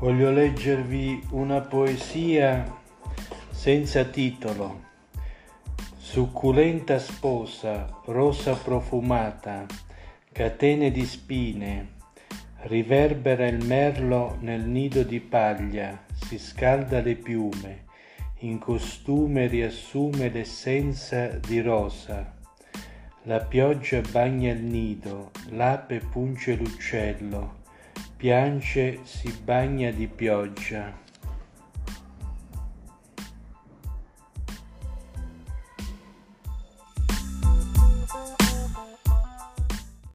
Voglio leggervi una poesia senza titolo. Succulenta sposa, rosa profumata, catene di spine, riverbera il merlo nel nido di paglia, si scalda le piume, in costume riassume l'essenza di rosa. La pioggia bagna il nido, l'ape punge l'uccello, piange si bagna di pioggia.